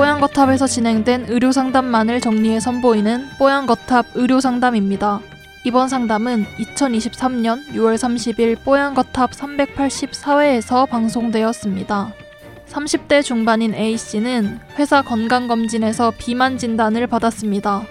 뽀얀거탑에서 진행된 의료 상담만을 정리해 선보이는 뽀얀거탑 의료 상담입니다. 이번 상담은 2023년 6월 30일 뽀얀거탑 384회에서 방송되었습니다. 30대 중반인 A씨는 회사 건강검진에서 비만 진단을 받았습니다.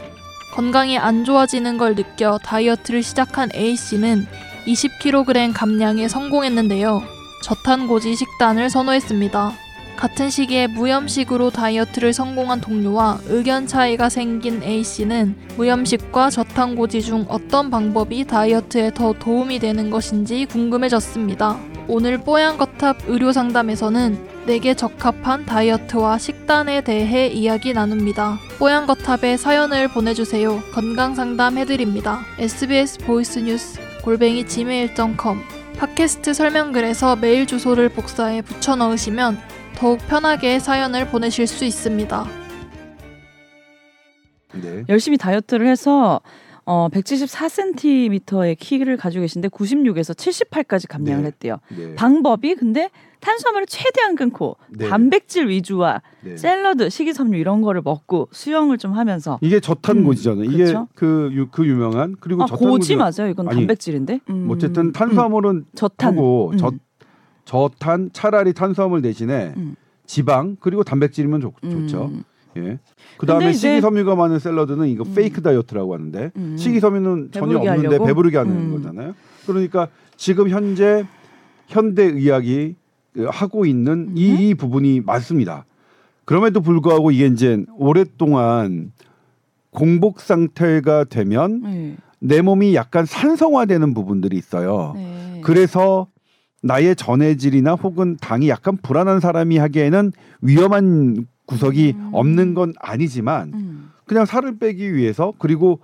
건강이 안 좋아지는 걸 느껴 다이어트를 시작한 A씨는 20kg 감량에 성공했는데요. 저탄고지 식단을 선호했습니다. 같은 시기에 무염식으로 다이어트를 성공한 동료와 의견 차이가 생긴 A씨는 무염식과 저탄고지 중 어떤 방법이 다이어트에 더 도움이 되는 것인지 궁금해졌습니다. 오늘 뽀얀거탑 의료상담에서는 내게 적합한 다이어트와 식단에 대해 이야기 나눕니다. 뽀얀거탑에 사연을 보내주세요. 건강상담 해드립니다. SBS 보이스 뉴스 골뱅이 gmail.com 팟캐스트 설명글에서 메일 주소를 복사해 붙여 넣으시면 더욱 편하게 사연을 보내실 수 있습니다. 네. 열심히 다이어트를 해서 어 174cm의 키를 가지고 계신데 96에서 78까지 감량을 네. 했대요. 네. 방법이 근데 탄수화물을 최대한 끊고 네. 단백질 위주와 네. 샐러드, 식이섬유 이런 거를 먹고 수영을 좀 하면서 이게 저탄고지잖아요. 음, 이게 그쵸? 그, 유, 그 유명한 그리고 아, 고지 저탄고지 맞아요. 이건 아니, 단백질인데. 음, 뭐 어쨌든 음, 탄수화물은 저탄. 하고 음. 저, 저탄 차라리 탄수화물 대신에 음. 지방 그리고 단백질이면 좋, 음. 좋죠. 예. 그다음에 식이섬유가 많은 샐러드는 이거 음. 페이크 다이어트라고 하는데 음. 식이섬유는 전혀 없는데 하려고? 배부르게 하는 음. 거잖아요. 그러니까 지금 현재 현대 의학이 그 하고 있는 이, 음. 이 부분이 맞습니다. 그럼에도 불구하고 이게 이제 오랫동안 공복 상태가 되면 네. 내 몸이 약간 산성화되는 부분들이 있어요. 네. 그래서 나의 전해질이나 혹은 당이 약간 불안한 사람이 하기에는 위험한 구석이 음. 없는 건 아니지만 음. 그냥 살을 빼기 위해서 그리고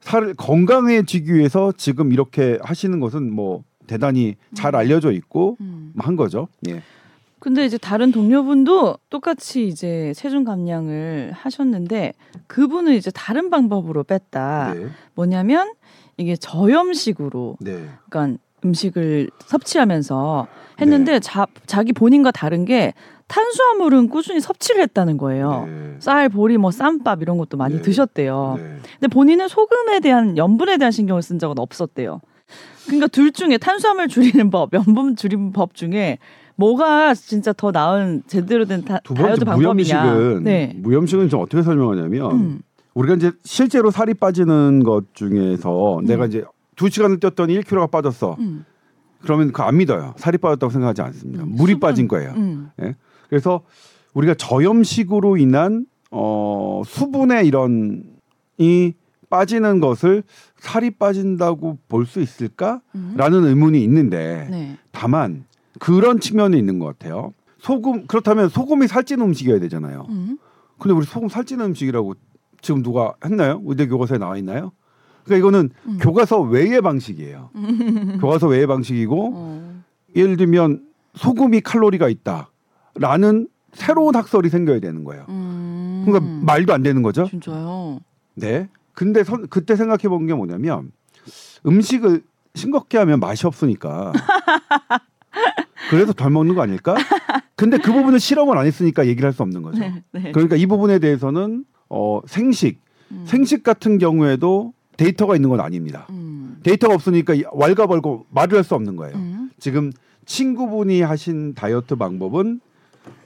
살을 건강해지기 위해서 지금 이렇게 하시는 것은 뭐 대단히 잘 알려져 있고 음. 한 거죠. 예. 근데 이제 다른 동료분도 똑같이 이제 체중 감량을 하셨는데 그분은 이제 다른 방법으로 뺐다. 네. 뭐냐면 이게 저염식으로 네. 그러니까 음식을 섭취하면서 했는데 자, 자기 본인과 다른 게 탄수화물은 꾸준히 섭취를 했다는 거예요. 네. 쌀, 보리, 뭐 쌈밥 이런 것도 많이 네. 드셨대요. 네. 근데 본인은 소금에 대한 염분에 대한 신경을 쓴 적은 없었대요. 그러니까 둘 중에 탄수화물 줄이는 법, 염분 줄이는 법 중에 뭐가 진짜 더 나은 제대로 된 다, 두 다이어트 번째 방법이냐? 무염식은 네. 무염식은 좀 어떻게 설명하냐면 음. 우리가 이제 실제로 살이 빠지는 것 중에서 음. 내가 이제 두 시간을 뛰었더니 1kg가 빠졌어. 음. 그러면 그거 안 믿어요. 살이 빠졌다고 생각하지 않습니다. 물이 수분. 빠진 거예요. 음. 그래서 우리가 저염식으로 인한 어 수분의 이런 이 빠지는 것을 살이 빠진다고 볼 수 있을까라는 음. 의문이 있는데 네. 다만 그런 측면이 있는 것 같아요. 소금 그렇다면 소금이 살찌는 음식이어야 되잖아요. 음. 근데 우리 소금 살찌는 음식이라고 지금 누가 했나요? 의대 교과서에 나와 있나요? 그러니까 이거는 음. 교과서 외의 방식이에요. 교과서 외의 방식이고 어. 예를 들면 소금이 칼로리가 있다라는 새로운 학설이 생겨야 되는 거예요. 음. 그러니까 말도 안 되는 거죠. 진짜요? 네. 근데 선- 그때 생각해 본 게 뭐냐면 음식을 싱겁게 하면 맛이 없으니까 그래서 덜 먹는 거 아닐까? 근데 그 부분은 실험을 안 했으니까 얘기를 할 수 없는 거죠. 네. 네. 그러니까 이 부분에 대해서는 어, 생식, 음. 생식 같은 경우에도 데이터가 있는 건 아닙니다. 음. 데이터가 없으니까 이- 왈가벌고 말을 할 수 없는 거예요. 음. 지금 친구분이 하신 다이어트 방법은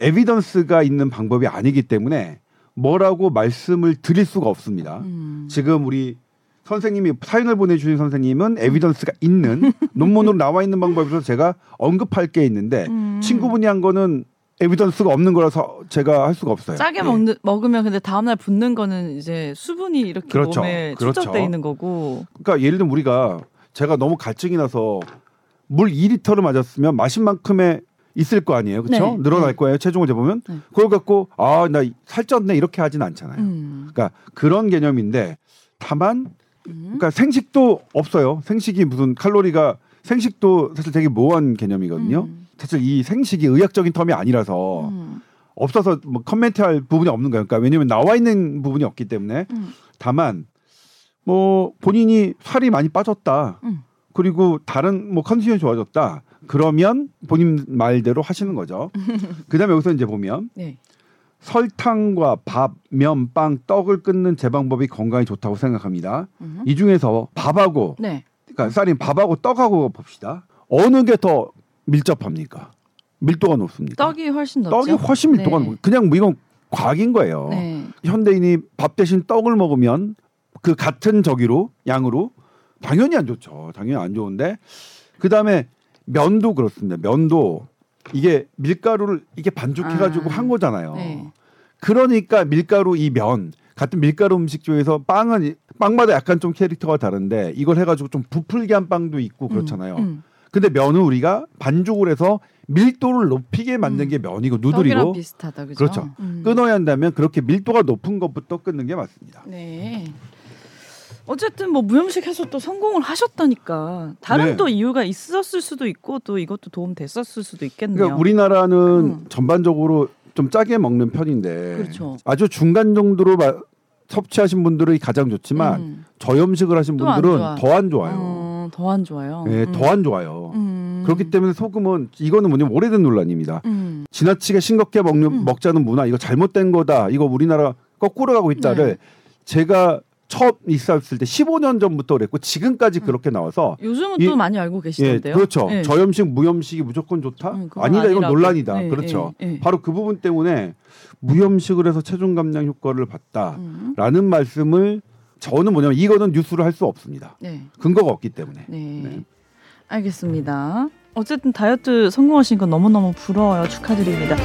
에비던스가 있는 방법이 아니기 때문에 뭐라고 말씀을 드릴 수가 없습니다. 음. 지금 우리 선생님이 사연을 보내주신 선생님은 에비던스가 있는 논문으로 나와 있는 방법에서 제가 언급할 게 있는데 음. 친구분이 한 거는 에비던스가 없는 거라서 제가 할 수가 없어요. 짜게 예. 먹는 먹으면 근데 다음 날 붓는 거는 이제 수분이 이렇게 그렇죠. 몸에 그렇죠. 축적돼 있는 거고. 그러니까 예를 들면 우리가 제가 너무 갈증이 나서 물 2리터를 맞았으면 마신 만큼의 있을 거 아니에요. 그렇죠? 네. 늘어날 네. 거예요. 체중을 재보면. 네. 그걸 갖고 아, 나 살쪘네 이렇게 하진 않잖아요. 음. 그러니까 그런 개념인데 다만 음. 그러니까 생식도 없어요. 생식이 무슨 칼로리가 생식도 사실 되게 모호한 개념이거든요. 음. 사실 이 생식이 의학적인 텀이 아니라서 음. 없어서 뭐 커멘트할 부분이 없는 거예요. 그러니까 왜냐면 나와 있는 부분이 없기 때문에 음. 다만 뭐 본인이 살이 많이 빠졌다. 음. 그리고 다른 뭐 컨디션이 좋아졌다. 그러면 본인 말대로 하시는 거죠. 그다음에 여기서 이제 보면 네. 설탕과 밥, 면, 빵, 떡을 끊는 제 방법이 건강에 좋다고 생각합니다. 음. 이 중에서 밥하고 네. 그러니까 쌀이 밥하고 떡하고 봅시다. 어느 게 더 밀접합니까? 밀도가 높습니다. 떡이 훨씬 높죠. 떡이 훨씬 밀도가 네. 높. 그냥 뭐 이건 과학인 거예요. 네. 현대인이 밥 대신 떡을 먹으면 그 같은 저기로 양으로 당연히 안 좋죠. 당연히 안 좋은데 그 다음에 면도 그렇습니다. 면도 이게 밀가루를 이게 반죽해가지고 아, 한 거잖아요. 네. 그러니까 밀가루 이 면 같은 밀가루 음식 중에서 빵은 이- 빵마다 약간 좀 캐릭터가 다른데 이걸 해가지고 좀 부풀게 한 빵도 있고 그렇잖아요. 음, 음. 근데 면은 우리가 반죽을 해서 밀도를 높이게 만든 음. 게 면이고 누들이고 비슷하다 그죠? 그렇죠. 음. 끊어야 한다면 그렇게 밀도가 높은 것부터 끊는 게 맞습니다. 네. 어쨌든 뭐 무염식 해서 또 성공을 하셨다니까 다른 네. 또 이유가 있었을 수도 있고 또 이것도 도움 됐었을 수도 있겠네요. 그러니까 우리나라는 음. 전반적으로 좀 짜게 먹는 편인데 그렇죠. 아주 중간 정도로 마- 섭취하신 분들이 가장 좋지만 음. 저염식을 하신 분들은. 더 안 좋아요. 어, 더안 좋아요. 네, 음. 더안 좋아요. 음. 그렇기 때문에 소금은 이거는 뭐냐면 오래된 논란입니다. 음. 지나치게 싱겁게 먹는 음. 먹자는 문화 이거 잘못된 거다. 이거 우리나라 거꾸로 가고 있다를 네. 제가 처음 있었을 때 15년 전부터 그랬고 지금까지 음. 그렇게 나와서 요즘은 이- 또 많이 알고 예, 계시던데요. 그렇죠. 네. 저염식, 무염식이 무조건 좋다? 아니다, 이건 아니라고. 논란이다. 네, 그렇죠. 네, 네. 바로 그 부분 때문에 무염식을 해서 체중 감량 효과를 봤다라는 음. 말씀을 저는 뭐냐면 이거는 뉴스로 할 수 없습니다. 네. 근거가 없기 때문에. 네. 네. 알겠습니다. 어쨌든 다이어트 성공하신 건 너무너무 부러워요. 축하드립니다.